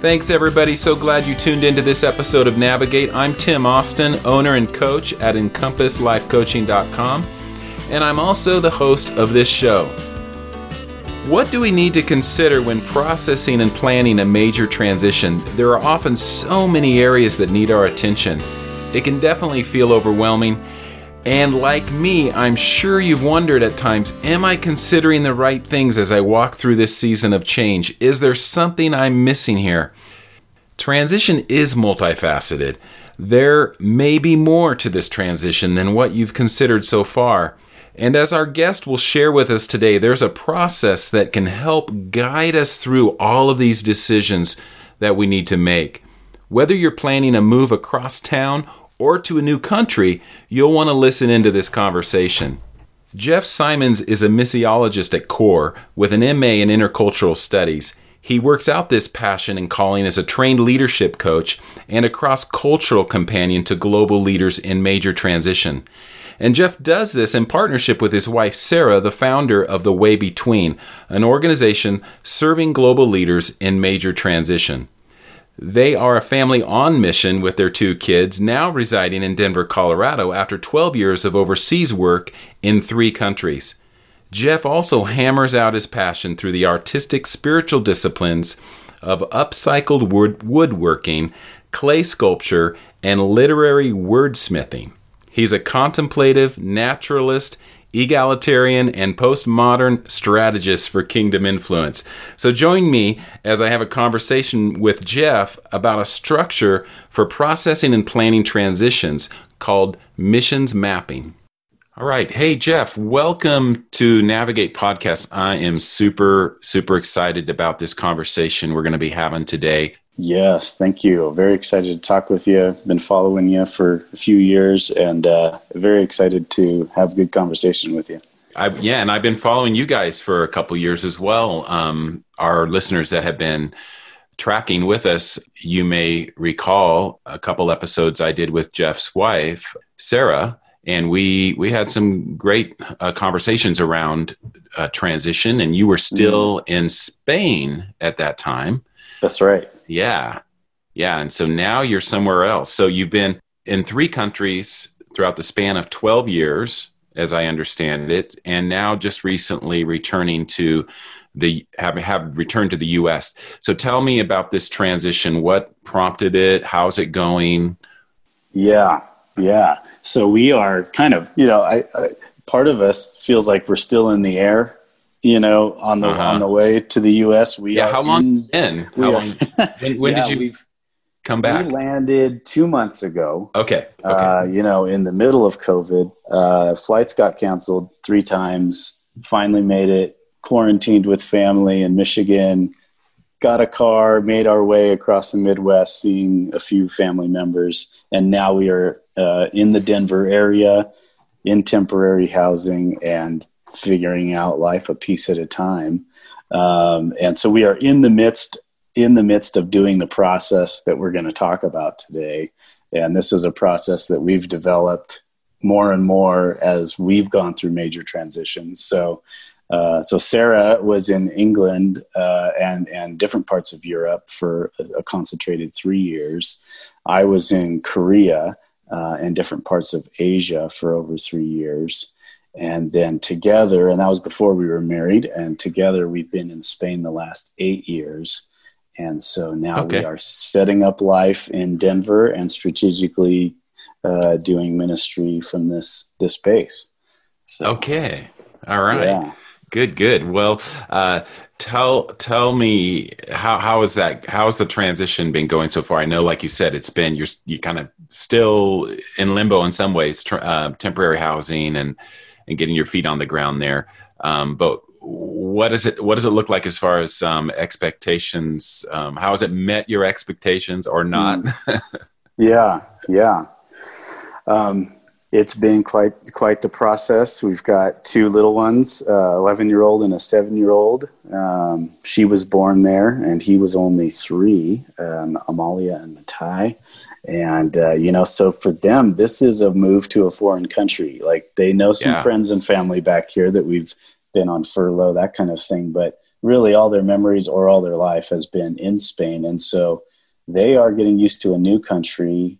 Thanks, everybody. So glad you tuned into this episode of Navigate. I'm Tim Austin, owner and coach at EncompassLifeCoaching.com, and I'm also the host of this show. What do we need to consider when processing and planning a major transition? There are often so many areas that need our attention. It can definitely feel overwhelming. And like me, I'm sure you've wondered at times Am I considering the right things as I walk through this season of change? Is there something I'm missing here? Transition is multifaceted. There may be more to this transition than what you've considered so far. And as our guest will share with us today, there's a process that can help guide us through all of these decisions that we need to make. Whether you're planning a move across town or to a new country, you'll want to listen into this conversation. Jeff Simons is a missiologist at CORE with an MA in Intercultural Studies. He works out this passion and calling as a trained leadership coach and a cross cultural companion to global leaders in major transition. And Jeff does this in partnership with his wife Sarah, the founder of The Way Between, an organization serving global leaders in major transition. They are a family on mission with their two kids, now residing in Denver, Colorado, after 12 years of overseas work in three countries. Jeff also hammers out his passion through the artistic spiritual disciplines of upcycled wood- woodworking, clay sculpture, and literary wordsmithing. He's a contemplative, naturalist, egalitarian, and postmodern strategist for kingdom influence. So join me as I have a conversation with Jeff about a structure for processing and planning transitions called missions mapping. All right. Hey, Jeff, welcome to Navigate Podcast. I am super, super excited about this conversation we're going to be having today. Yes, thank you. Very excited to talk with you. Been following you for a few years and uh, very excited to have a good conversation with you. I, yeah, and I've been following you guys for a couple years as well. Um, our listeners that have been tracking with us, you may recall a couple episodes I did with Jeff's wife, Sarah, and we we had some great uh, conversations around uh, transition. And you were still mm. in Spain at that time. That's right. Yeah. Yeah. And so now you're somewhere else. So you've been in three countries throughout the span of 12 years, as I understand it, and now just recently returning to the have have returned to the US. So tell me about this transition. What prompted it? How's it going? Yeah. Yeah. So we are kind of, you know, I, I part of us feels like we're still in the air you know, on the uh-huh. on the way to the U.S. We yeah. How long in, How long? When, when yeah, did you come back? We landed two months ago. Okay. okay. Uh, you know, in the middle of COVID, uh, flights got canceled three times. Finally made it. Quarantined with family in Michigan. Got a car, made our way across the Midwest, seeing a few family members, and now we are uh, in the Denver area in temporary housing and figuring out life a piece at a time. Um, and so we are in the midst in the midst of doing the process that we're going to talk about today. And this is a process that we've developed more and more as we've gone through major transitions. So, uh, so Sarah was in England uh, and and different parts of Europe for a, a concentrated three years. I was in Korea uh, and different parts of Asia for over three years and then together and that was before we were married and together we've been in spain the last eight years. And so now okay. we are setting up life in denver and strategically uh, doing ministry from this this base. So, okay. All right. Yeah. good good. Well uh, tell tell me how how is that how's the transition been going so far? I know like you said it's been you're you kind of still in limbo in some ways uh, temporary housing and and getting your feet on the ground there. Um, but what does it what does it look like as far as um, expectations? Um, how has it met your expectations or not? Mm. yeah, yeah. Um, it's been quite quite the process. We've got two little ones, eleven uh, year old and a seven year old. Um, she was born there, and he was only three. Um, Amalia and Matai and uh, you know so for them this is a move to a foreign country like they know some yeah. friends and family back here that we've been on furlough that kind of thing but really all their memories or all their life has been in Spain. And so they are getting used to a new country.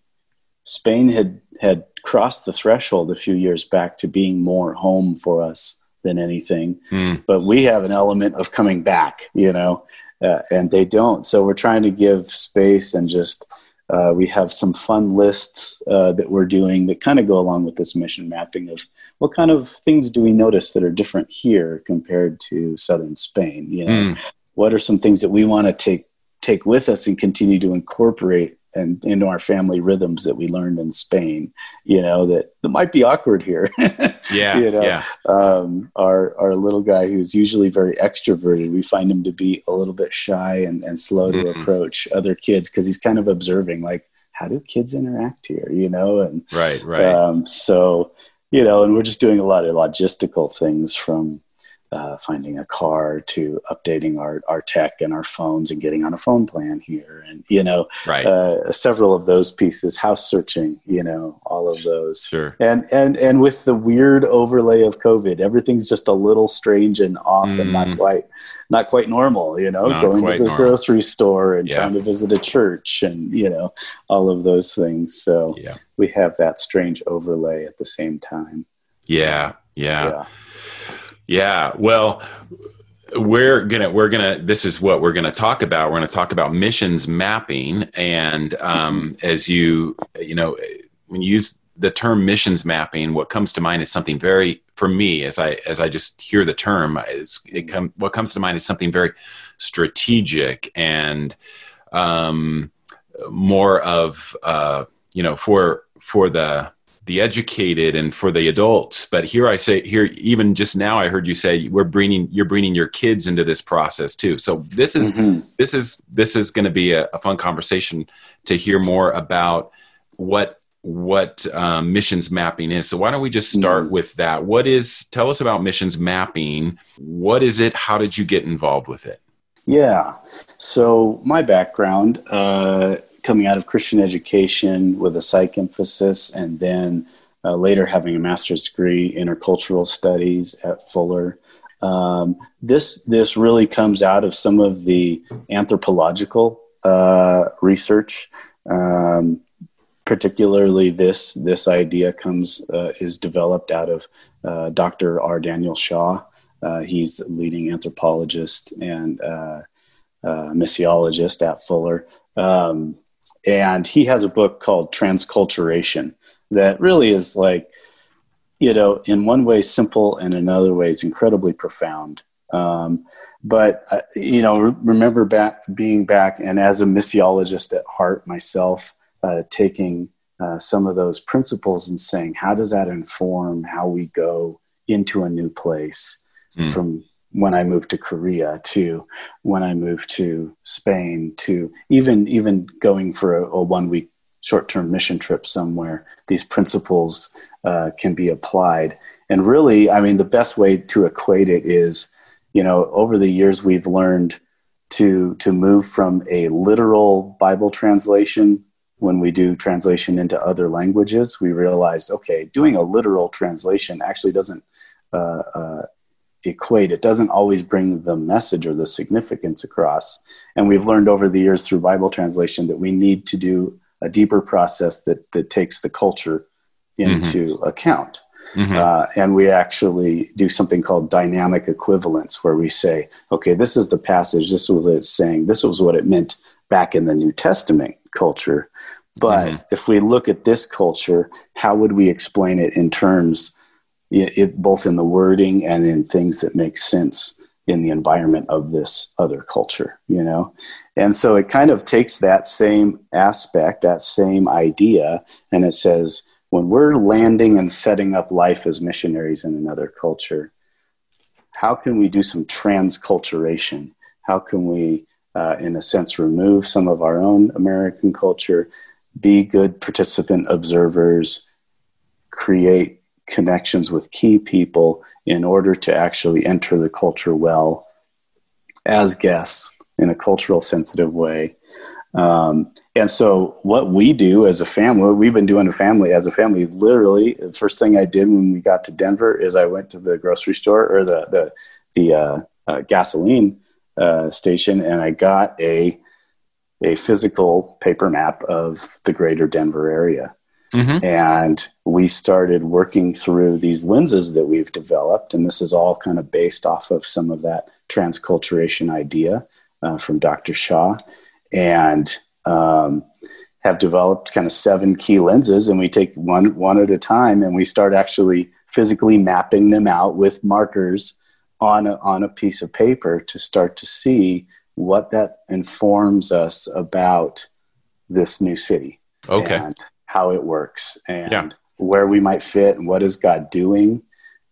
Spain had, had crossed the threshold a few years back to being more home for us than anything. Mm. But we have an element of coming back, you know, uh, and they don't. So we're trying to give space and just uh, we have some fun lists uh, that we're doing that kind of go along with this mission mapping of what kind of things do we notice that are different here compared to southern Spain. You know, mm. what are some things that we want to take take with us and continue to incorporate and into our family rhythms that we learned in Spain, you know, that, that might be awkward here. yeah. You know, yeah. Um, our, our little guy who's usually very extroverted, we find him to be a little bit shy and, and slow to mm-hmm. approach other kids because he's kind of observing like, how do kids interact here, you know? And right, right. Um, so, you know, and we're just doing a lot of logistical things from, uh, finding a car to updating our, our tech and our phones and getting on a phone plan here and you know right. uh, several of those pieces house searching you know all of those sure and and and with the weird overlay of covid everything's just a little strange and off mm. and not mm. quite not quite normal you know not going to the normal. grocery store and yeah. trying to visit a church and you know all of those things so yeah. we have that strange overlay at the same time yeah, yeah. yeah. Yeah. Well, we're gonna we're gonna this is what we're gonna talk about. We're gonna talk about missions mapping, and um, as you you know when you use the term missions mapping, what comes to mind is something very for me as I as I just hear the term. it come what comes to mind is something very strategic and um, more of uh, you know for for the the educated and for the adults. But here i say here even just now i heard you say we're bringing you're bringing your kids into this process too. So this is mm-hmm. this is this is going to be a, a, fun conversation to hear more about what what um, missions mapping is. So why don't we just start mm-hmm. with that? What is tell us about missions mapping. What is it? How did you get involved with it? Yeah. So my background uh, coming out of Christian education with a psych emphasis, and then uh, later having a master's degree in intercultural studies at Fuller. Um, this this really comes out of some of the anthropological uh, research. Um, particularly, this this idea comes uh, is developed out of uh, Dr. R. Daniel Shaw. Uh, he's the leading anthropologist and uh, missiologist at Fuller. Um, and he has a book called Transculturation that really is like, you know, in one way simple and in other ways incredibly profound. Um, but uh, you know, re- remember back being back and as a missiologist at heart myself, uh, taking uh, some of those principles and saying, how does that inform how we go into a new place mm. from when I moved to Korea to when I moved to Spain to even even going for a, a one week short term mission trip somewhere. These principles uh, can be applied, and really, I mean, the best way to equate it is, you know, over the years we've learned to to move from a literal Bible translation when we do translation into other languages, we realized, okay, doing a literal translation actually doesn't uh, uh, equate. It doesn't always bring the message or the significance across. And we've learned over the years through Bible translation that we need to do a deeper process that, that takes the culture into mm-hmm. account. Mm-hmm. Uh, and we actually do something called dynamic equivalence, where we say, okay, this is the passage, this was what it's saying, this was what it meant back in the New Testament culture. But mm-hmm. if we look at this culture, how would we explain it in terms it, it, both in the wording and in things that make sense in the environment of this other culture, you know? And so it kind of takes that same aspect, that same idea, and it says, when we're landing and setting up life as missionaries in another culture, how can we do some transculturation? How can we, uh, in a sense, remove some of our own American culture, be good participant observers, create connections with key people in order to actually enter the culture well as guests in a cultural sensitive way. Um, and so, what we do as a family, we've been doing a family as a family, literally the first thing I did when we got to Denver is I went to the grocery store or the the the uh, uh, gasoline uh, station, and I got a a physical paper map of the greater Denver area. Mm-hmm. And we started working through these lenses that we've developed. And this is all kind of based off of some of that transculturation idea uh, from Dr. Shaw. And um, have developed kind of seven key lenses. And we take one, one at a time and we start actually physically mapping them out with markers on a, on a piece of paper to start to see what that informs us about this new city. Okay. And how it works and yeah. where we might fit and what is God doing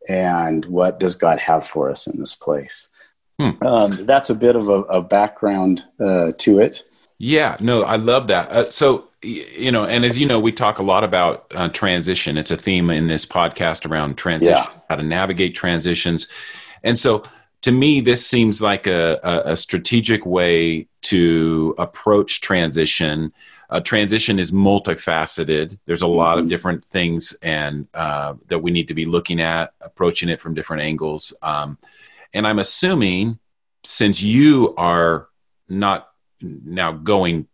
and what does God have for us in this place. Hmm. Um, that's a bit of a, a background uh, to it. Yeah, no, I love that. Uh, so, you know, and as you know, we talk a lot about uh, transition. It's a theme in this podcast around transition, yeah. how to navigate transitions. And so, to me, this seems like a, a, a strategic way to approach transition uh, transition is multifaceted. There's a lot of mm-hmm. different things and uh, that we need to be looking at, approaching it from different angles. Um, and I'm assuming since you are not now going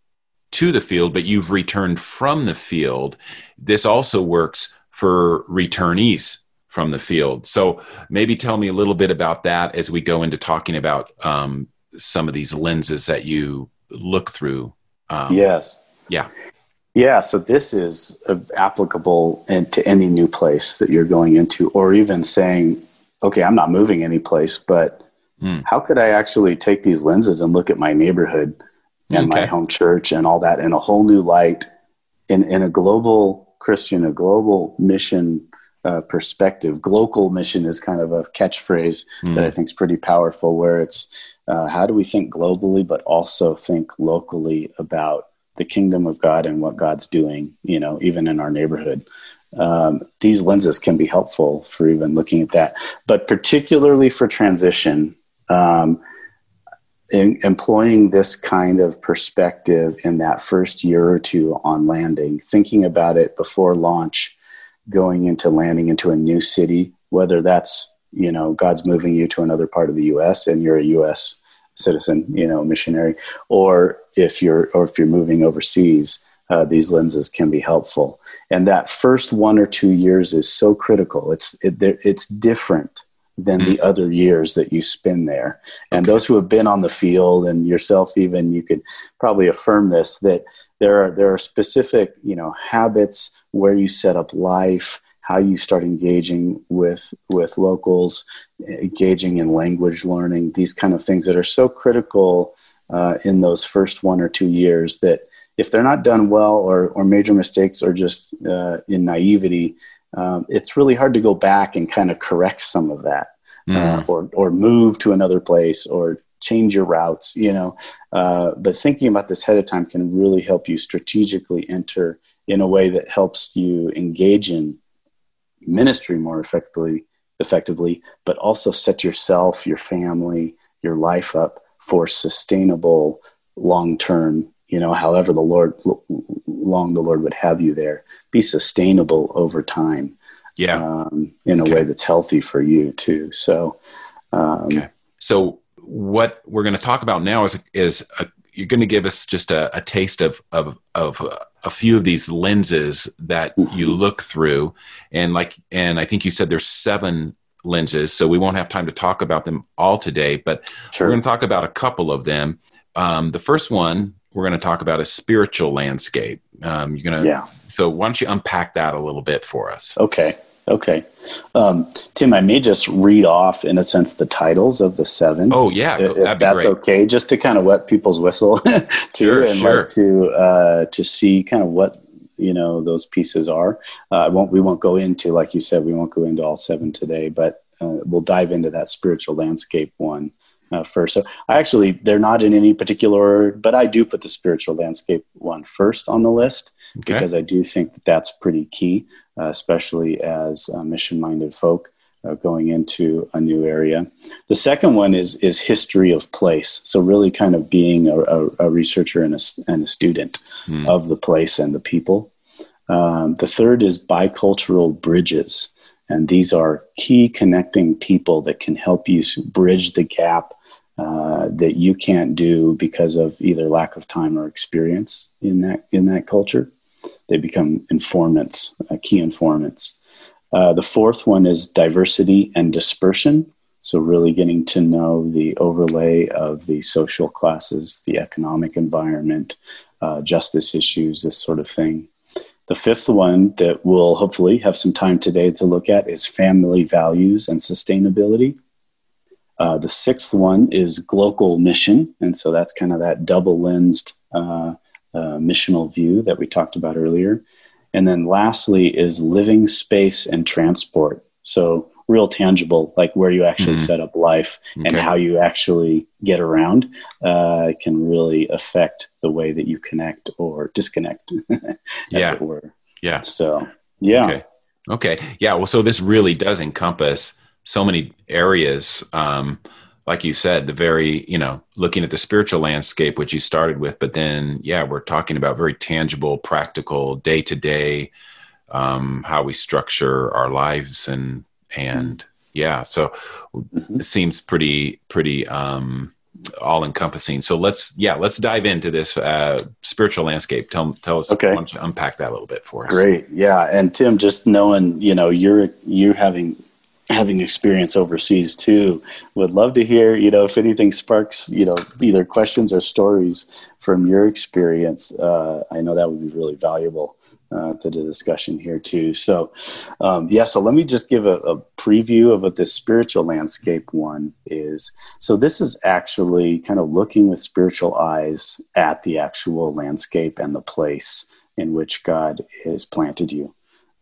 to the field, but you've returned from the field, this also works for returnees from the field. So maybe tell me a little bit about that as we go into talking about um, some of these lenses that you look through. Um, yes. Yeah. Yeah, so this is applicable to any new place that you're going into, or even saying, okay, I'm not moving any place, but mm. how could I actually take these lenses and look at my neighborhood and okay. my home church and all that in a whole new light, in, in a global Christian, a global mission uh, perspective? Global mission is kind of a catchphrase mm. that I think is pretty powerful, where it's uh, how do we think globally, but also think locally about the kingdom of God and what God's doing, you know, even in our neighborhood. Um, these lenses can be helpful for even looking at that, but particularly for transition, um, in, employing this kind of perspective in that first year or two on landing, thinking about it before launch, going into landing into a new city, whether that's you know God's moving you to another part of the U.S. and you're a U.S citizen, you know, missionary, or if you're or if you're moving overseas, uh, these lenses can be helpful. And that first one or two years is so critical. It's it, it's different than mm-hmm. the other years that you spend there. And okay. those who have been on the field and yourself even, you could probably affirm this that there are there are specific you know habits where you set up life how you start engaging with with locals, engaging in language learning, these kind of things that are so critical uh, in those first one or two years that if they're not done well or, or major mistakes are just uh, in naivety, um, it's really hard to go back and kind of correct some of that mm. uh, or, or move to another place or change your routes, you know. Uh, but thinking about this ahead of time can really help you strategically enter in a way that helps you engage in ministry more effectively effectively but also set yourself your family your life up for sustainable long term you know however the lord long the lord would have you there be sustainable over time yeah um, in a okay. way that's healthy for you too so um, okay. so what we're going to talk about now is is a, you're going to give us just a, a taste of of of a few of these lenses that mm-hmm. you look through and like and i think you said there's seven lenses so we won't have time to talk about them all today but sure. we're going to talk about a couple of them um, the first one we're going to talk about a spiritual landscape um, you're going to yeah so why don't you unpack that a little bit for us okay Okay. Um, Tim, I may just read off, in a sense, the titles of the seven. Oh, yeah. If, if that's great. okay, just to kind of wet people's whistle too, sure, and sure. like to uh, to see kind of what you know those pieces are. Uh, I won't. We won't go into, like you said, we won't go into all seven today, but uh, we'll dive into that spiritual landscape one uh, first. So I actually, they're not in any particular order, but I do put the spiritual landscape one first on the list okay. because I do think that that's pretty key uh, especially as uh, mission-minded folk uh, going into a new area. The second one is is history of place. So really, kind of being a, a, a researcher and a, and a student mm. of the place and the people. Um, the third is bicultural bridges, and these are key connecting people that can help you bridge the gap uh, that you can't do because of either lack of time or experience in that in that culture. They become informants, uh, key informants. Uh, the fourth one is diversity and dispersion. So, really getting to know the overlay of the social classes, the economic environment, uh, justice issues, this sort of thing. The fifth one that we'll hopefully have some time today to look at is family values and sustainability. Uh, the sixth one is global mission. And so that's kind of that double lensed uh, uh, missional view that we talked about earlier. And then lastly is living space and transport. So real tangible, like where you actually mm-hmm. set up life okay. and how you actually get around, uh, can really affect the way that you connect or disconnect, as yeah. Yeah. So, yeah. Okay. okay. Yeah. Well, so this really does encompass so many areas. Um, like you said, the very, you know, looking at the spiritual landscape, which you started with, but then, yeah, we're talking about very tangible, practical, day to day, how we structure our lives and, and yeah, so mm-hmm. it seems pretty, pretty, um, all encompassing. So let's, yeah, let's dive into this uh, spiritual landscape. Tell, tell us, okay. why don't you unpack that a little bit for us? Great. Yeah. And Tim, just knowing, you know, you're, you're having having experience overseas too. Would love to hear you know if anything sparks you know either questions or stories from your experience. Uh, i know that would be really valuable uh, to the discussion here too. So um, yeah so let me just give a, a, preview of what this spiritual landscape one is. So this is actually kind of looking with spiritual eyes at the actual landscape and the place in which god has planted you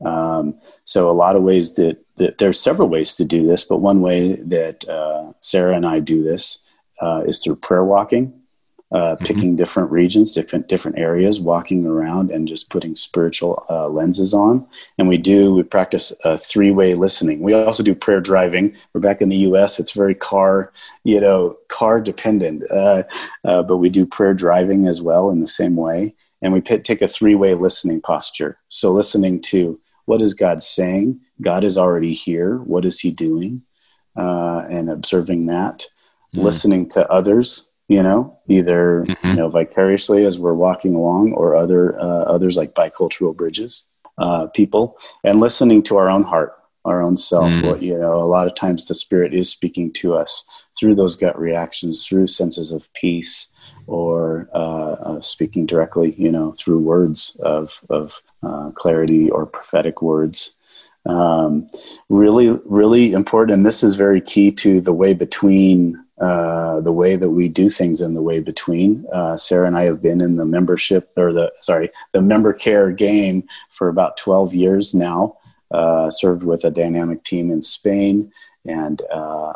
um, so a lot of ways that, that, there's several ways to do this, but one way that uh, Sarah and I do this uh, is through prayer walking, uh, mm-hmm. picking different regions, different different areas, walking around and just putting spiritual uh, lenses on. And we do we practice three way listening. We also do prayer driving. We're back in the U.S. It's very car you know car dependent, uh, uh, but we do prayer driving as well in the same way. And we take a three way listening posture. So listening to what is God saying? God is already here. What is He doing? Uh, and observing that, mm. listening to others. You know, either mm-hmm. you know vicariously as we're walking along, or other uh, others like bicultural bridges uh, people, and listening to our own heart, our own self. Mm. What you know, a lot of times the Spirit is speaking to us through those gut reactions, through senses of peace, or uh, uh, speaking directly, you know, through words of of uh, clarity or prophetic words. Um, really, really important. And this is very key to the way between, uh, the way that we do things in the way between. Uh, Sarah and I have been in the membership or the, sorry, the member care game for about 12 years now, uh, served with a dynamic team in Spain. And, uh,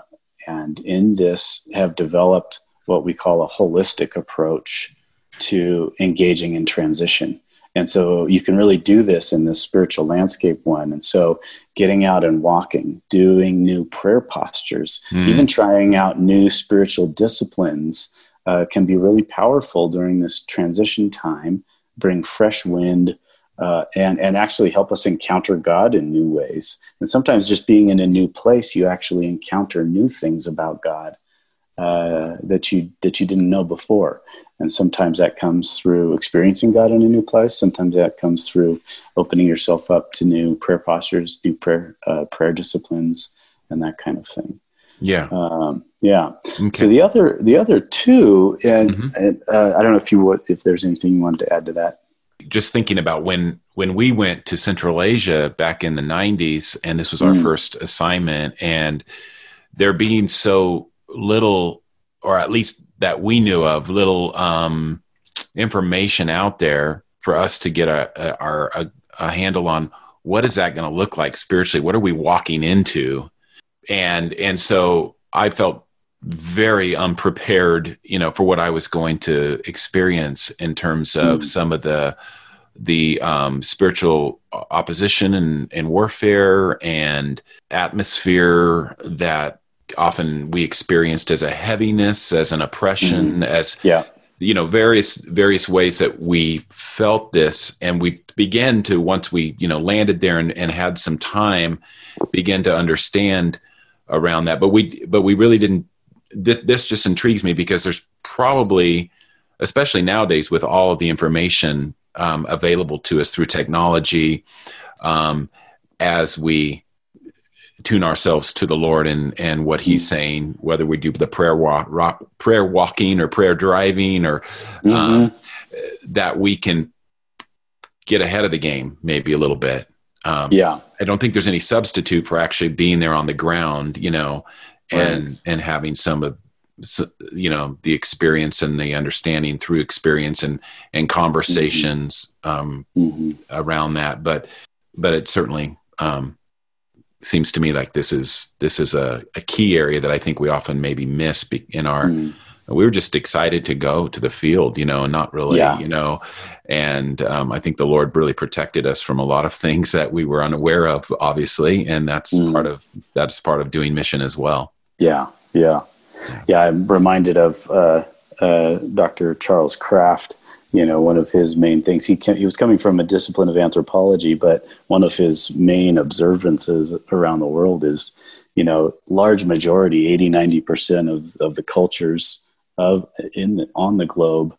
and in this have developed what we call a holistic approach to engaging in transition. And so you can really do this in this spiritual landscape one. And so getting out and walking, doing new prayer postures, mm. even trying out new spiritual disciplines uh, can be really powerful during this transition time, bring fresh wind. Uh, and and actually help us encounter God in new ways. And sometimes just being in a new place, you actually encounter new things about God uh, that you that you didn't know before. And sometimes that comes through experiencing God in a new place. Sometimes that comes through opening yourself up to new prayer postures, new prayer uh, prayer disciplines, and that kind of thing. Yeah, um, yeah. Okay. So the other the other two, and, mm-hmm. and uh, I don't know if you would if there's anything you wanted to add to that. Just thinking about when when we went to Central Asia back in the '90s, and this was our mm. first assignment, and there being so little, or at least that we knew of, little um, information out there for us to get a, a, a, a handle on what is that going to look like spiritually? What are we walking into? And and so I felt very unprepared, you know, for what I was going to experience in terms of mm. some of the the um, spiritual opposition and, and warfare and atmosphere that often we experienced as a heaviness, as an oppression, mm-hmm. as yeah. you know various various ways that we felt this, and we began to once we you know landed there and, and had some time, begin to understand around that. But we but we really didn't th- this just intrigues me because there's probably, especially nowadays, with all of the information um, available to us through technology, um, as we tune ourselves to the Lord and and what He's mm-hmm. saying, whether we do the prayer walk, rock, prayer walking, or prayer driving, or mm-hmm. um, that we can get ahead of the game maybe a little bit. Um, yeah, I don't think there's any substitute for actually being there on the ground, you know, and right. and having some of you know the experience and the understanding through experience and and conversations mm-hmm. um, mm-hmm. around that. But but it certainly um, seems to me like this is this is a, a key area that I think we often maybe miss in our. Mm. We were just excited to go to the field, you know, and not really, yeah. you know, and um, I think the Lord really protected us from a lot of things that we were unaware of, obviously, and that's mm. part of that's part of doing mission as well. Yeah, yeah, yeah. I'm reminded of uh, uh, Dr. Charles Kraft you know one of his main things he came, he was coming from a discipline of anthropology but one of his main observances around the world is you know large majority 80 90% of of the cultures of in on the globe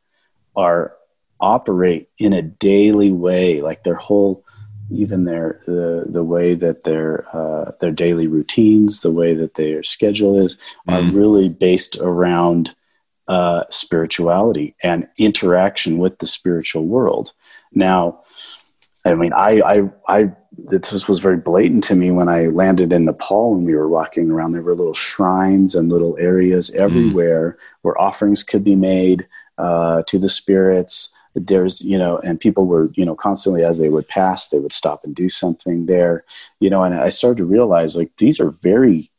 are operate in a daily way like their whole even their the the way that their uh, their daily routines the way that their schedule is mm. are really based around uh, spirituality and interaction with the spiritual world. Now, I mean, I, I, I, this was very blatant to me when I landed in Nepal and we were walking around. There were little shrines and little areas mm. everywhere mm. where offerings could be made uh, to the spirits. There's, you know, and people were, you know, constantly as they would pass, they would stop and do something there, you know, and I started to realize like these are very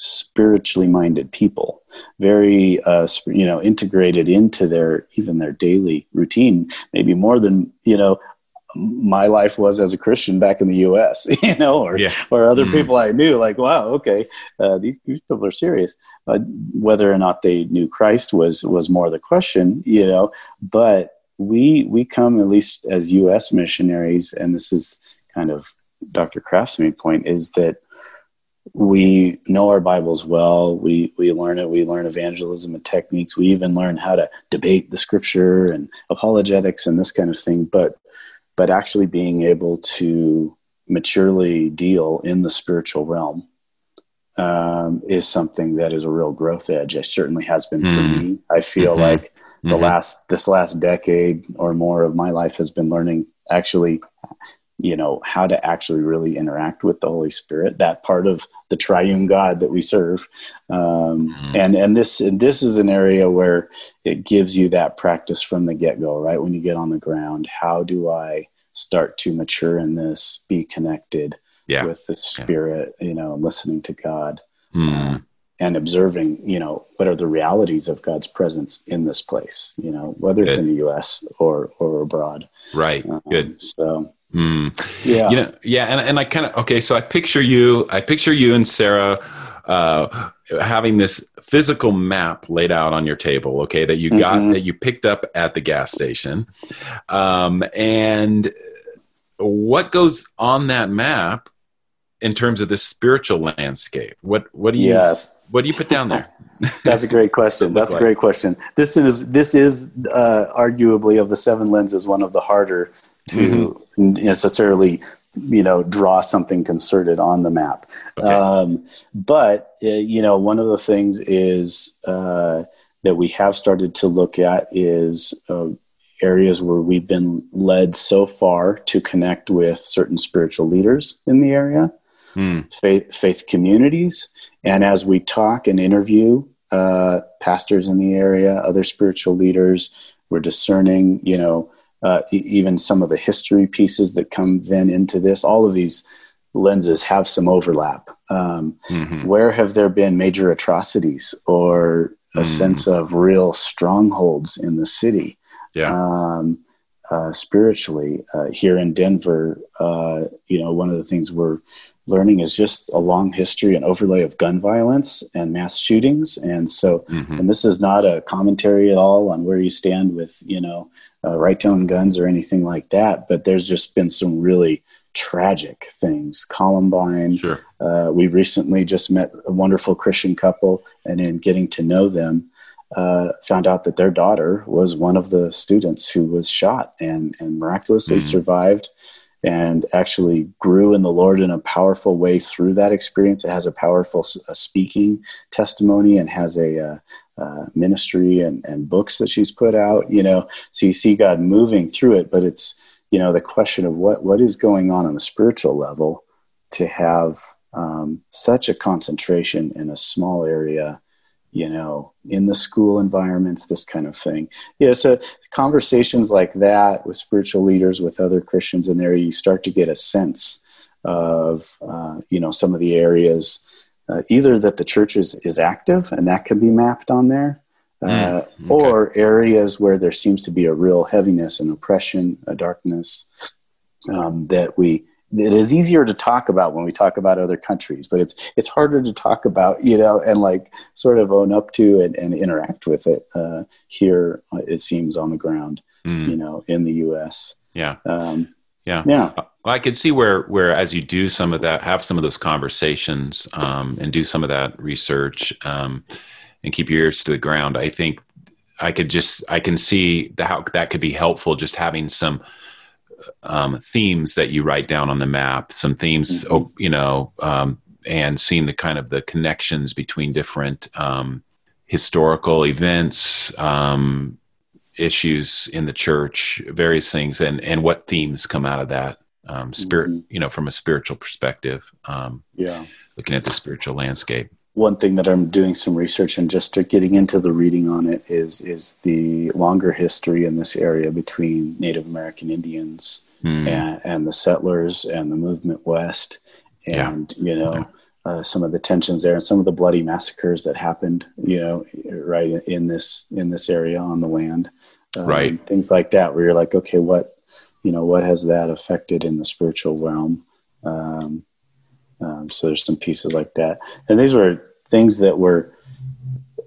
spiritually minded people very uh, you know integrated into their even their daily routine maybe more than you know my life was as a christian back in the us you know or yeah. or other mm people i knew like wow okay uh, these, these people are serious uh, whether or not they knew christ was was more the question you know but we we come at least as us missionaries and this is kind of dr kraft's main point is that we know our Bibles well. We we learn it. We learn evangelism and techniques. We even learn how to debate the Scripture and apologetics and this kind of thing. But but actually being able to maturely deal in the spiritual realm um, is something that is a real growth edge. It certainly has been mm. for hmm. me. I feel mm-hmm. like the mm-hmm. last this last decade or more of my life has been learning actually you know how to actually really interact with the holy spirit that part of the triune god that we serve um, mm-hmm. and and this and this is an area where it gives you that practice from the get-go right when you get on the ground how do i start to mature in this be connected yeah. with the spirit yeah. you know listening to god mm. and observing you know what are the realities of god's presence in this place you know whether it's in the us or or abroad right um, Good. so Mm. Yeah. You know, yeah. And, and I kind of, okay. So I picture you, I picture you and Sarah, uh, having this physical map laid out on your table, okay, that you got, mm-hmm. that you picked up at the gas station. Um, and what goes on that map in terms of the spiritual landscape? What, what do you, yes. what do you put down there? That's a great question. That's a great question. This is, this is, uh, arguably of the seven lenses, one of the harder to mm-hmm. necessarily you know draw something concerted on the map okay. um, but uh, you know one of the things is uh, that we have started to look at is uh, areas where we've been led so far to connect with certain spiritual leaders in the area mm. faith, faith communities and as we talk and interview uh, pastors in the area other spiritual leaders we're discerning you know uh, even some of the history pieces that come then into this. All of these lenses have some overlap. Um, mm-hmm. Where have there been major atrocities or a mm. sense of real strongholds in the city? Yeah. Um, uh, spiritually, uh, here in Denver, uh, you know, one of the things we're learning is just a long history and overlay of gun violence and mass shootings. And so, mm-hmm. and this is not a commentary at all on where you stand with, you know, uh, right to own guns or anything like that. But there's just been some really tragic things. Columbine. Sure. Uh, we recently just met a wonderful Christian couple, and in getting to know them, uh, found out that their daughter was one of the students who was shot and, and miraculously mm. survived and actually grew in the Lord in a powerful way through that experience. It has a powerful speaking testimony and has a uh, uh, ministry and, and books that she's put out. You know, so you see God moving through it, but it's you know the question of what what is going on on the spiritual level to have um, such a concentration in a small area you know, in the school environments, this kind of thing. Yeah, so conversations like that with spiritual leaders, with other Christians in there, you start to get a sense of, uh, you know, some of the areas, uh, either that the church is, is active and that can be mapped on there, uh, mm, okay. or areas where there seems to be a real heaviness and oppression, a darkness um, that we it is easier to talk about when we talk about other countries, but it's it's harder to talk about, you know, and like sort of own up to and, and interact with it uh, here. Uh, it seems on the ground, mm. you know, in the U.S. Yeah, um, yeah, yeah. Well, I could see where where as you do some of that, have some of those conversations, um, and do some of that research, um, and keep your ears to the ground. I think I could just I can see the, how that could be helpful. Just having some um, themes that you write down on the map, some themes, mm-hmm. Oh, you know, um, and seeing the kind of the connections between different um, historical events, um, issues in the church, various things, and and what themes come out of that. Um, spirit, mm-hmm. you know, from a spiritual perspective. Um, yeah, looking at the spiritual landscape one thing that I'm doing some research and just getting into the reading on it is is the longer history in this area between Native American Indians mm. and, and, the settlers and the movement west, and yeah. you know okay. uh, some of the tensions there and some of the bloody massacres that happened, you know, right in this in this area on the land, um, right? Things like that, where you're like, okay, what you know, what has that affected in the spiritual realm? Um, um, so there's some pieces like that, and these were things that were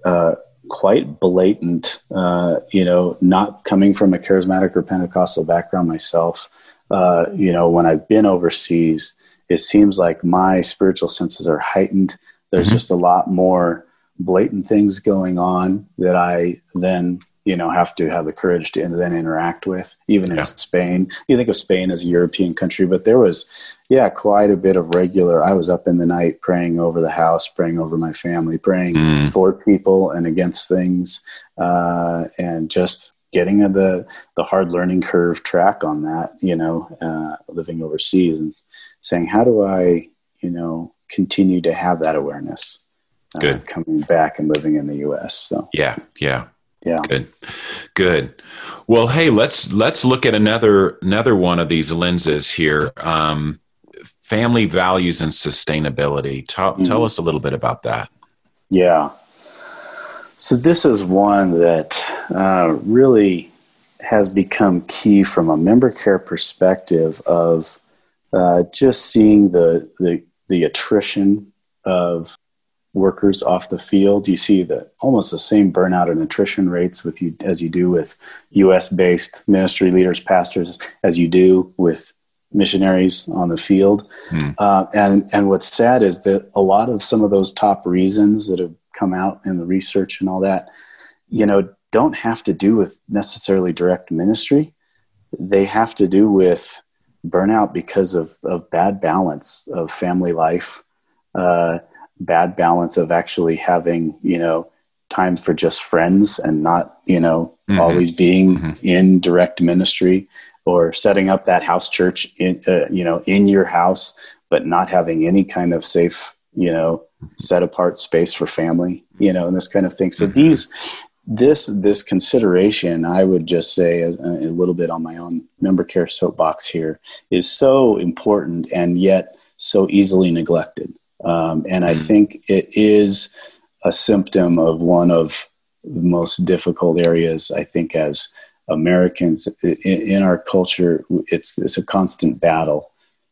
uh, quite blatant. Uh, you know, not coming from a charismatic or Pentecostal background myself. Uh, you know, when I've been overseas, it seems like my spiritual senses are heightened. There's mm-hmm. just a lot more blatant things going on that I then you know have to have the courage to then interact with even in spain you think of spain as a european country but there was yeah quite a bit of regular i was up in the night praying over the house praying over my family praying mm. for people and against things uh, and just getting the the hard learning curve track on that you know uh, living overseas and saying how do i you know continue to have that awareness uh, Good. coming back and living in the us so yeah yeah yeah. Good. Good. Well hey let's let's look at another another one of these lenses here. Um, family values and sustainability. Tell, mm-hmm. tell us a little bit about that. Yeah. So this is one that uh, really has become key from a member care perspective of uh, just seeing the, the the attrition of workers off the field. You see the almost the same burnout and attrition rates with you as you do with U.S. based ministry leaders, pastors, as you do with missionaries on the field. Mm. Uh, and and what's sad is that a lot of some of those top reasons that have come out in the research and all that, you know, don't have to do with necessarily direct ministry. They have to do with burnout because of, of bad balance of family life. Uh, bad balance of actually having you know time for just friends and not you know mm-hmm. always being mm-hmm. in direct ministry or setting up that house church in uh, you know in your house but not having any kind of safe you know set apart space for family you know and this kind of thing so mm-hmm. these this this consideration i would just say as a, a little bit on my own member care soapbox here is so important and yet so easily neglected um, and I hmm. think it is a symptom of one of the most difficult areas, I think, as Americans in, in our culture. It's, it's a constant battle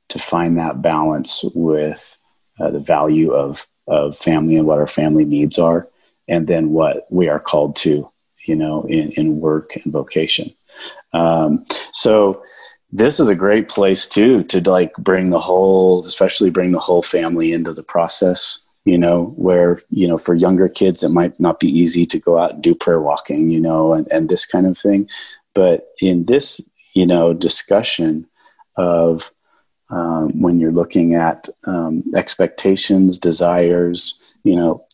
to find that balance with uh, the value of, of family and what our family needs are, and then what we are called to, you know, in, in work and vocation. Um, so, this is a great place too to like bring the whole, especially bring the whole family into the process. You know, where you know for younger kids it might not be easy to go out and do prayer walking, you know, and, and this kind of thing. But in this, you know, discussion of um, when you're looking at um, expectations, desires, you know,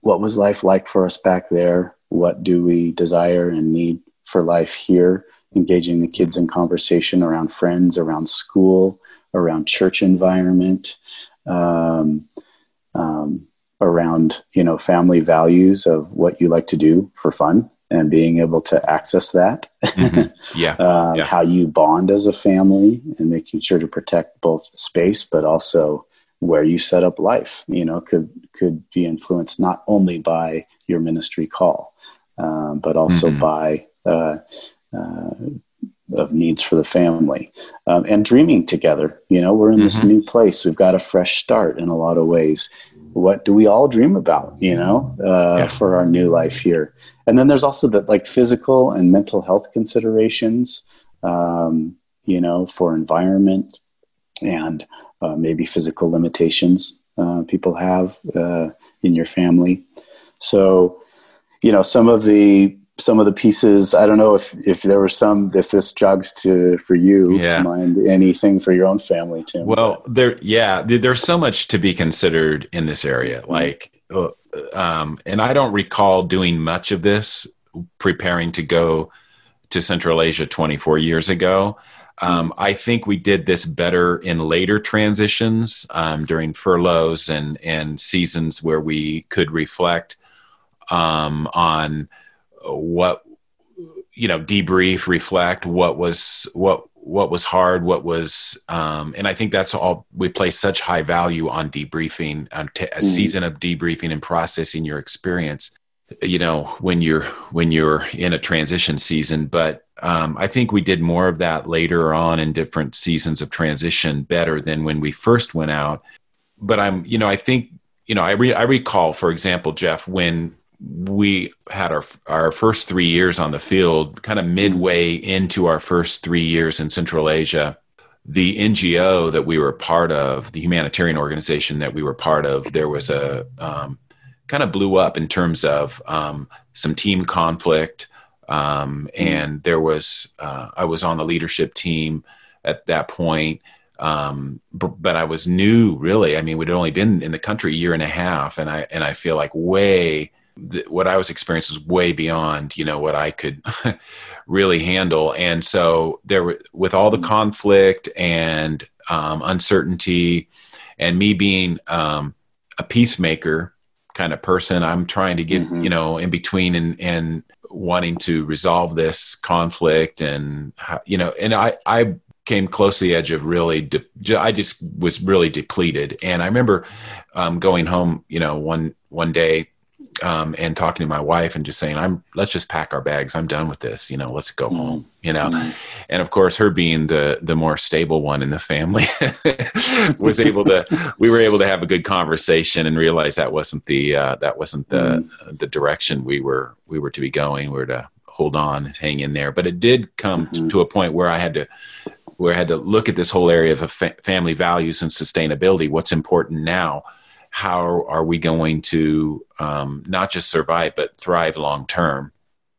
what was life like for us back there? What do we desire and need for life here? Engaging the kids in conversation around friends, around school, around church environment, um, um, around you know family values of what you like to do for fun and being able to access that. Mm-hmm. Yeah. uh, yeah. How you bond as a family and making sure to protect both space, but also where you set up life, you know, could, could be influenced not only by your ministry call, um, but also Mm-hmm. by, uh, uh, of needs for the family um, and dreaming together. You know, we're in this Mhm. new place. We've got a fresh start in a lot of ways. What do we all dream about, you know, uh, Yeah. for our new life here? And then there's also the like physical and mental health considerations, um, you know, for environment and uh, maybe physical limitations uh, people have uh, in your family. So, you know, some of the some of the pieces. I don't know if if there were some if this jogs to for you Yeah. to mind anything for your own family, Tim. Well, there, yeah, there's so much to be considered in this area. Like, uh, um, and I don't recall doing much of this preparing to go to Central Asia 24 years ago. Um, I think we did this better in later transitions um, during furloughs and and seasons where we could reflect um, on what you know debrief reflect what was what what was hard what was um and i think that's all we place such high value on debriefing on t- a Mhm. season of debriefing and processing your experience you know when you're when you're in a transition season but um, i think we did more of that later on in different seasons of transition better than when we first went out but i'm you know i think you know i, re- I recall for example jeff when we had our our first three years on the field, kind of midway into our first three years in Central Asia. The NGO that we were part of, the humanitarian organization that we were part of, there was a um, kind of blew up in terms of um, some team conflict, um, and there was uh, I was on the leadership team at that point. Um, but I was new, really. I mean, we'd only been in the country a year and a half, and I and I feel like way th- what I was experiencing was way beyond, you know, what I could really handle. And so there were, with all the conflict and um, uncertainty and me being um, a peacemaker kind of person, I'm trying to get, Mhm. you know, in between and, and wanting to resolve this conflict and, you know, and I, I came close to the edge of really, de- I just was really depleted. And I remember um, going home, you know, one, one day um, and talking to my wife and just saying, "I'm let's just pack our bags. I'm done with this. You know, let's go Mhm. home." You know, Mhm. and of course, her being the the more stable one in the family was able to. We were able to have a good conversation and realize that wasn't the uh, that wasn't the the direction we were we were to be going. We were to hold on, hang in there. But it did come t- Mhm. to a point where I had to where I had to look at this whole area of fa- family values and sustainability. What's important now? How are we going to um, not just survive but thrive long term?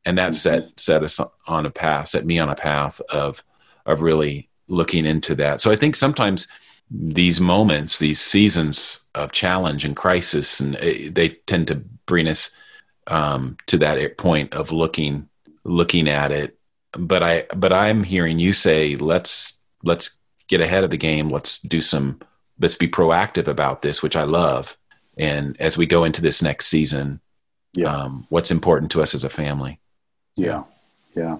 And that set set us on a path, set me on a path of of really looking into that. So I think sometimes these moments, these seasons of challenge and crisis, and uh, they tend to bring us um, to that point of looking looking at it but i but i'm hearing you say let's let's get ahead of the game let's do some let's be proactive about this which i love and as we go into this next season Yeah. um, what's important to us as a family Yeah, yeah.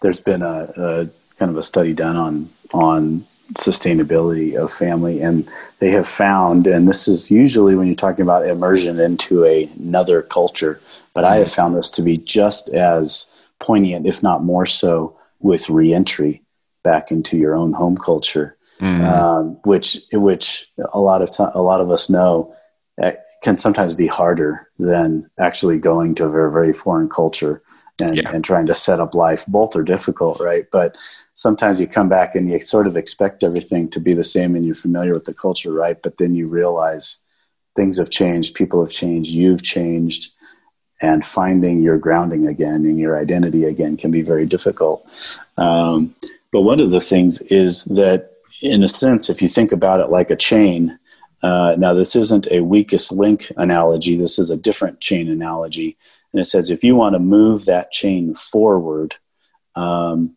There's been a, a kind of a study done on on sustainability of family, and they have found, and this is usually when you're talking about immersion into a, another culture, but I have found this to be just as poignant, if not more so, with reentry back into your own home culture, Mm. um, which which a lot of time, a lot of us know uh, can sometimes be harder than actually going to a very very foreign culture and, Yeah. and trying to set up life. Both are difficult, right? But sometimes you come back and you sort of expect everything to be the same and you're familiar with the culture, right? But then you realize things have changed, people have changed, you've changed, and finding your grounding again and your identity again can be very difficult. Um, but one of the things is that, in a sense, if you think about it like a chain, uh, now this isn't a weakest link analogy, this is a different chain analogy. And it says if you want to move that chain forward, um,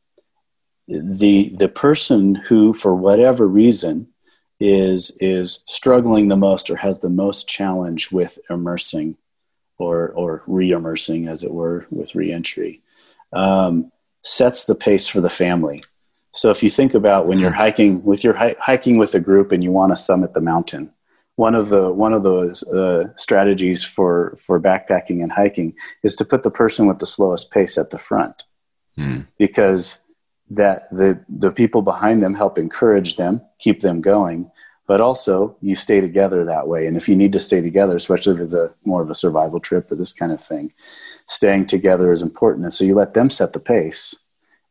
the the person who, for whatever reason, is is struggling the most or has the most challenge with immersing or or re-immersing as it were with reentry um, sets the pace for the family so if you think about when you're hiking with your hiking with a group and you want to summit the mountain one of the one of those uh, strategies for for backpacking and hiking is to put the person with the slowest pace at the front Hmm. because that the the people behind them help encourage them, keep them going, but also you stay together that way. And if you need to stay together, especially if it's a more of a survival trip or this kind of thing, staying together is important. And so you let them set the pace.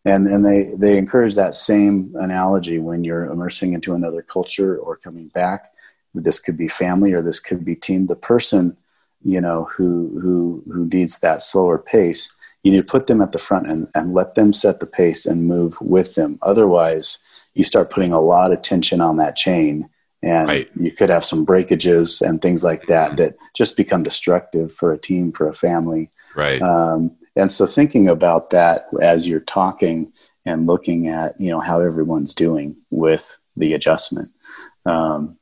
And and they, they encourage that same analogy when you're immersing into another culture or coming back. This could be family or this could be team. The person, you know, who who who needs that slower pace you need to put them at the front and, and let them set the pace and move with them. Otherwise, you start putting a lot of tension on that chain and Right. you could have some breakages and things like that Mhm. that just become destructive for a team, for a family. Right. Um, and so thinking about that as you're talking and looking at, you know, how everyone's doing with the adjustment. Um,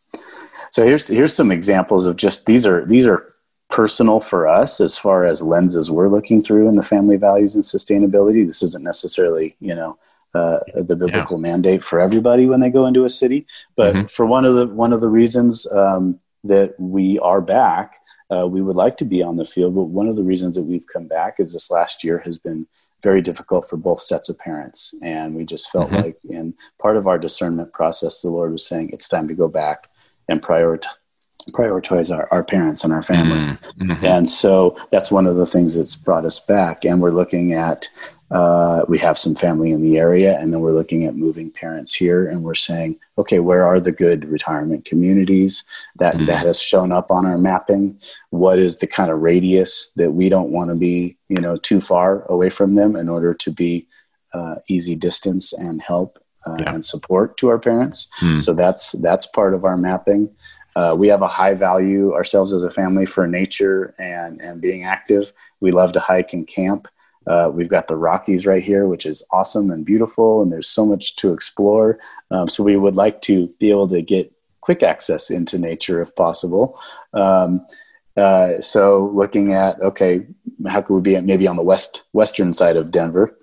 so here's, here's some examples of just, these are, these are personal for us as far as lenses we're looking through in the family values and sustainability. This isn't necessarily, you know, uh, the biblical mandate for everybody when they go into a city, but Mhm. for one of the one of the reasons um, that we are back, uh, we would like to be on the field. But one of the reasons that we've come back is this last year has been very difficult for both sets of parents, and we just felt Mhm. like in part of our discernment process, the Lord was saying it's time to go back and prioritize prioritize our, our parents and our family. Mhm. Mhm. And so that's one of the things that's brought us back. And we're looking at, uh, we have some family in the area, and then we're looking at moving parents here. And we're saying, okay, where are the good retirement communities that, Mhm. that has shown up on our mapping? What is the kind of radius that we don't want to be, you know, too far away from them in order to be uh, easy distance and help uh, Yeah. and support to our parents? Hmm. So that's that's part of our mapping. Uh, we have a high value ourselves as a family for nature and and being active. We love to hike and camp. Uh, we've got the Rockies right here, which is awesome and beautiful, and there's so much to explore. Um, so we would like to be able to get quick access into nature if possible. Um, uh, so looking at okay, how could we be maybe on the west western side of Denver?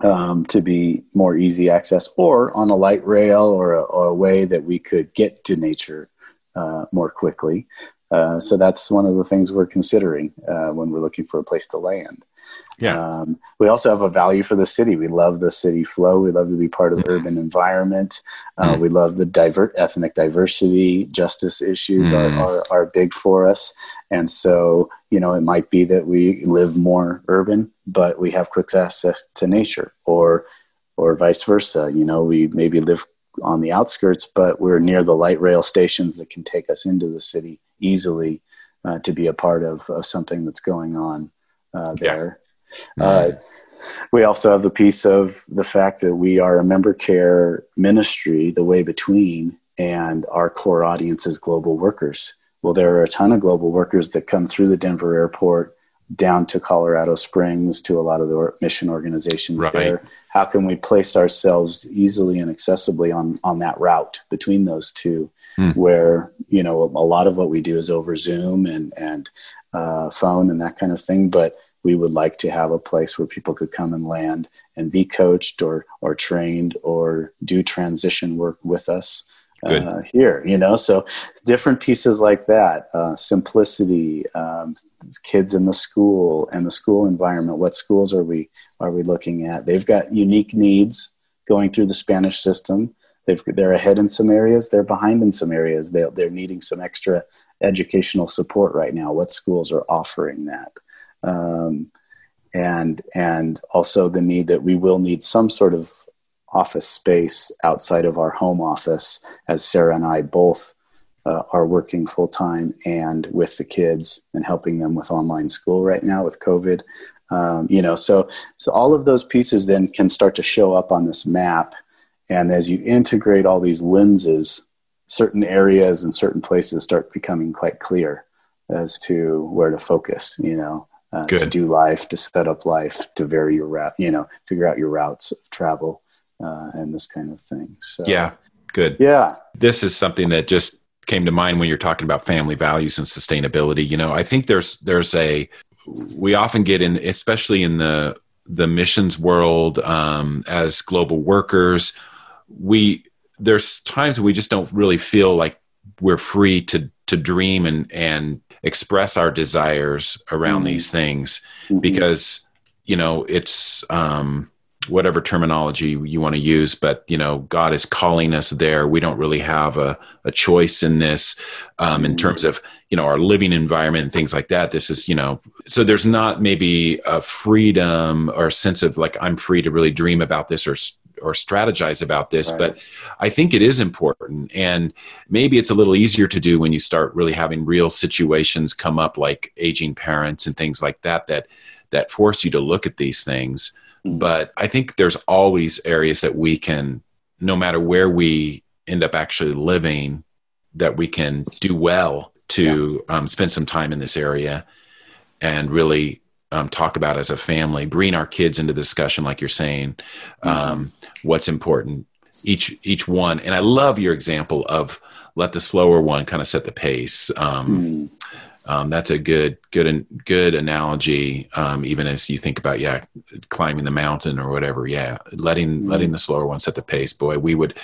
um, to be more easy access, or on a light rail or a, or a way that we could get to nature uh, more quickly. Uh, so that's one of the things we're considering uh, when we're looking for a place to land. Yeah. Um, we also have a value for the city. We love the city flow. We love to be part of the Mhm. urban environment. Uh, Mhm. We love the diver- ethnic diversity, justice issues Mhm. are, are, are big for us. And so, you know, it might be that we live more urban, but we have quick access to nature or, or vice versa. You know, we maybe live on the outskirts, but we're near the light rail stations that can take us into the city easily uh, to be a part of, of something that's going on uh, Yeah. Uh, we also have the piece of the fact that we are a member care ministry, the way between, and our core audience is global workers. Well, there are a ton of global workers that come through the Denver airport down to Colorado Springs to a lot of the mission organizations Right. there. How can we place ourselves easily and accessibly on, on that route between those two? Hmm. Where you know a lot of what we do is over Zoom and and uh, phone and that kind of thing, but we would like to have a place where people could come and land and be coached or or trained or do transition work with us uh, here you know? So different pieces like that uh, simplicity um, kids in the school and the school environment what schools are we are we looking at? They've got unique needs going through the spanish system. They've, they're ahead in some areas they're behind in some areas. They, they're needing some extra educational support right now. What schools are offering that um, and and also the need that we will need some sort of office space outside of our home office, as Sarah and I both uh, are working full time and with the kids and helping them with online school right now with COVID. Um, you know, so so all of those pieces then can start to show up on this map, and as you integrate all these lenses, certain areas and certain places start becoming quite clear as to where to focus. You know, uh, to do life, to set up life, to vary your route. You know, figure out your routes of travel uh, and this kind of thing. So yeah, good. Yeah, this is something that just came to mind when you're talking about family values and sustainability. You know, I think there's there's a we often get in, especially in the the missions world um, as global workers, we there's times we just don't really feel like we're free to to dream and and express our desires around mm-hmm. these things mm-hmm. because you know it's um whatever terminology you want to use but you know god is calling us there we don't really have a, a choice in this um, in mm-hmm. terms of you know our living environment and things like that this is you know so there's not maybe a freedom or a sense of like i'm free to really dream about this or or strategize about this right. but i think it is important and maybe it's a little easier to do when you start really having real situations come up like aging parents and things like that that that force you to look at these things Mm. But I think there's always areas that we can, no matter where we end up actually living, that we can do well to yeah. um, spend some time in this area and really um, talk about as a family, bring our kids into discussion, like you're saying, mm-hmm. um, what's important each each one. And I love your example of let the slower one kind of set the pace. Mm um, that's a good good good analogy um, even as you think about yeah climbing the mountain or whatever yeah letting mm-hmm. letting the slower one set the pace boy we would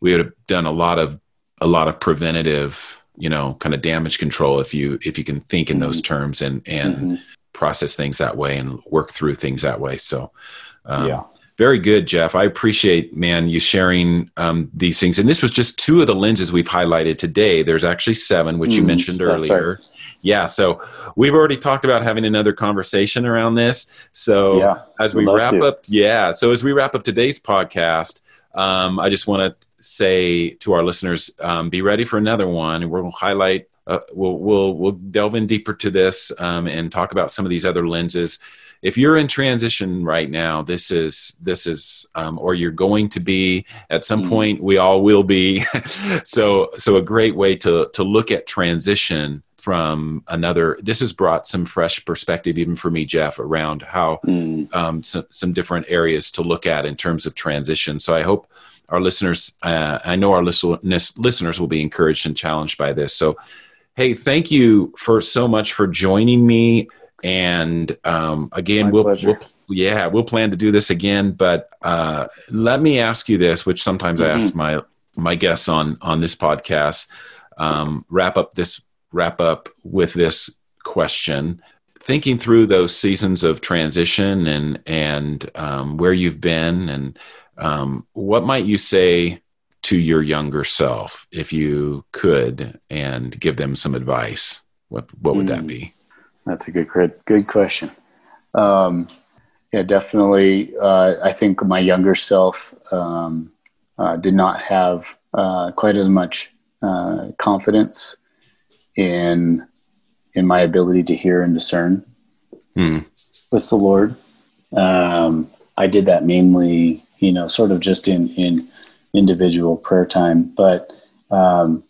we would have done a lot of a lot of preventative you know kind of damage control if you if you can think in those mm-hmm. terms and and mm-hmm. Process things that way and work through things that way so um, yeah very good, Jeff. I appreciate, man, you sharing um, these things. And this was just two of the lenses we've highlighted today. There's actually seven, which mm, you mentioned earlier. Right yeah, so we've already talked about having another conversation around this. So yeah, as we wrap to. up, yeah, so as we wrap up today's podcast, um, I just want to say to our listeners, um, be ready for another one, and we'll highlight. Uh, we'll we'll we'll delve in deeper to this um, and talk about some of these other lenses. If you're in transition right now, this is this is, um, or you're going to be at some mm point. We all will be. so so a great way to to look at transition from another this has brought some fresh perspective even for me jeff around how mm. um, some, some different areas to look at in terms of transition so i hope our listeners uh, i know our listeners will be encouraged and challenged by this so hey thank you for so much for joining me. And um, again we'll, we'll, yeah we'll plan to do this again but uh, let me ask you this which sometimes mm-hmm. i ask my my guests on on this podcast. Um, wrap up this wrap up with this question. Thinking through those seasons of transition and and um, where you've been and um, what might you say to your younger self if you could and give them some advice what what would mm, that be that's a good good question um, yeah definitely uh, i think my younger self um, uh, did not have uh, quite as much uh, confidence in in my ability to hear and discern mm. with the Lord. Um, I did that mainly, you know, sort of just in in individual prayer time, but um,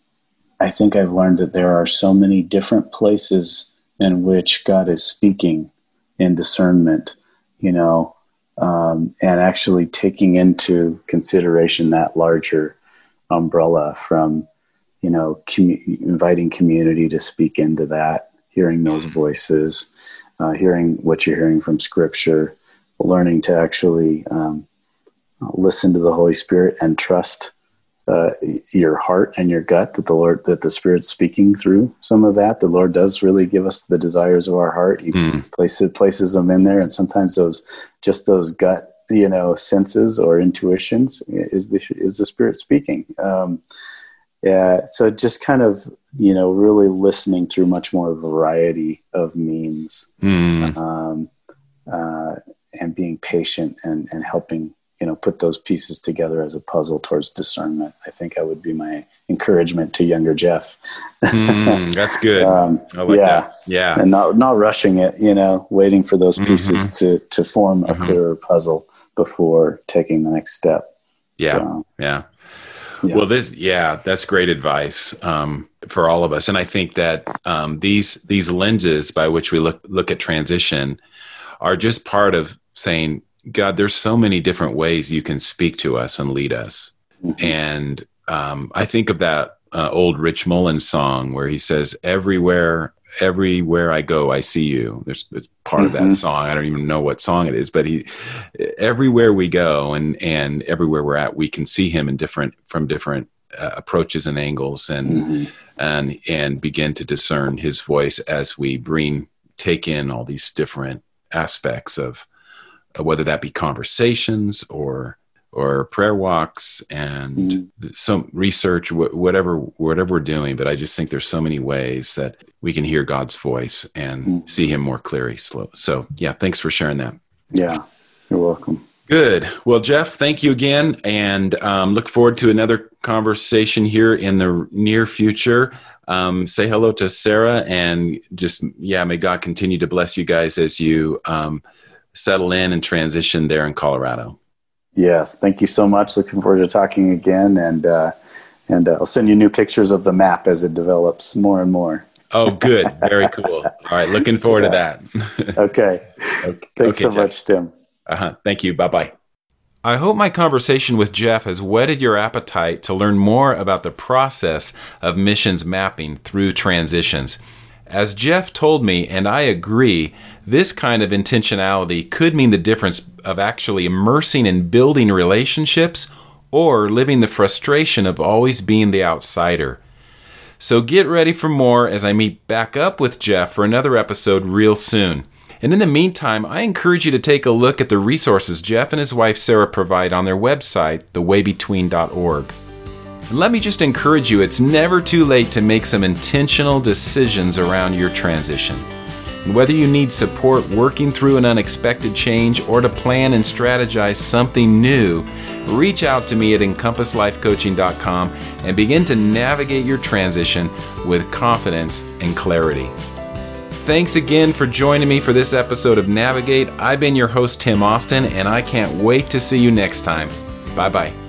I think I've learned that there are so many different places in which God is speaking in discernment, you know, um, and actually taking into consideration that larger umbrella from you know, inviting community to speak into that, hearing those mm-hmm. voices, uh, hearing what you're hearing from Scripture, learning to actually um, listen to the Holy Spirit and trust uh, your heart and your gut that the Lord, that the Spirit's speaking through some of that. The Lord does really give us the desires of our heart. He mm. places places them in there, and sometimes those just those gut you know senses or intuitions is the is the Spirit speaking. Um, yeah so just kind of you know really listening through much more variety of means mm. um, uh, and being patient and, and helping you know put those pieces together as a puzzle towards discernment i think that would be my encouragement to younger jeff mm, that's good um, like yeah that. yeah and not not rushing it you know waiting for those pieces mm-hmm. to to form a mm-hmm. clearer puzzle before taking the next step yeah so, yeah yeah. Well, this, yeah, that's great advice um, for all of us, and I think that um, these these lenses by which we look look at transition are just part of saying, God, there's so many different ways you can speak to us and lead us. Mm-hmm. And um, I think of that uh, old Rich Mullins song where he says, "Everywhere, everywhere I go, I see you." There's part mm-hmm. of that mm-hmm. song. I don't even know what song it is, but he, everywhere we go and and everywhere we're at, we can see him in different from different uh, approaches and angles, and mm-hmm. and and begin to discern his voice as we bring take in all these different aspects of whether that be conversations or or prayer walks and mm. some research whatever whatever we're doing. But i just think there's so many ways that we can hear god's voice and mm. see him more clearly. So yeah thanks for sharing that. Yeah you're welcome. Good. Well jeff thank you again. And um, look forward to another conversation here in the near future. Um, say hello to sarah and just yeah may god continue to bless you guys as you um, settle in and transition there in Colorado. Yes, thank you so much. Looking forward to talking again, and uh, and uh, I'll send you new pictures of the map as it develops more and more. Oh, good, very cool. All right, looking forward yeah. to that. okay. okay, thanks okay, so Jeff. much, Tim. Uh huh. Thank you. Bye bye. I hope my conversation with Jeff has whetted your appetite to learn more about the process of missions mapping through transitions. As Jeff told me, and I agree, this kind of intentionality could mean the difference of actually immersing and building relationships or living the frustration of always being the outsider. So get ready for more as I meet back up with Jeff for another episode real soon. And in the meantime, I encourage you to take a look at the resources Jeff and his wife Sarah provide on their website, thewaybetween.org. Let me just encourage you it's never too late to make some intentional decisions around your transition. And whether you need support working through an unexpected change or to plan and strategize something new, reach out to me at encompasslifecoaching.com and begin to navigate your transition with confidence and clarity. Thanks again for joining me for this episode of Navigate. I've been your host, Tim Austin, and I can't wait to see you next time. Bye bye.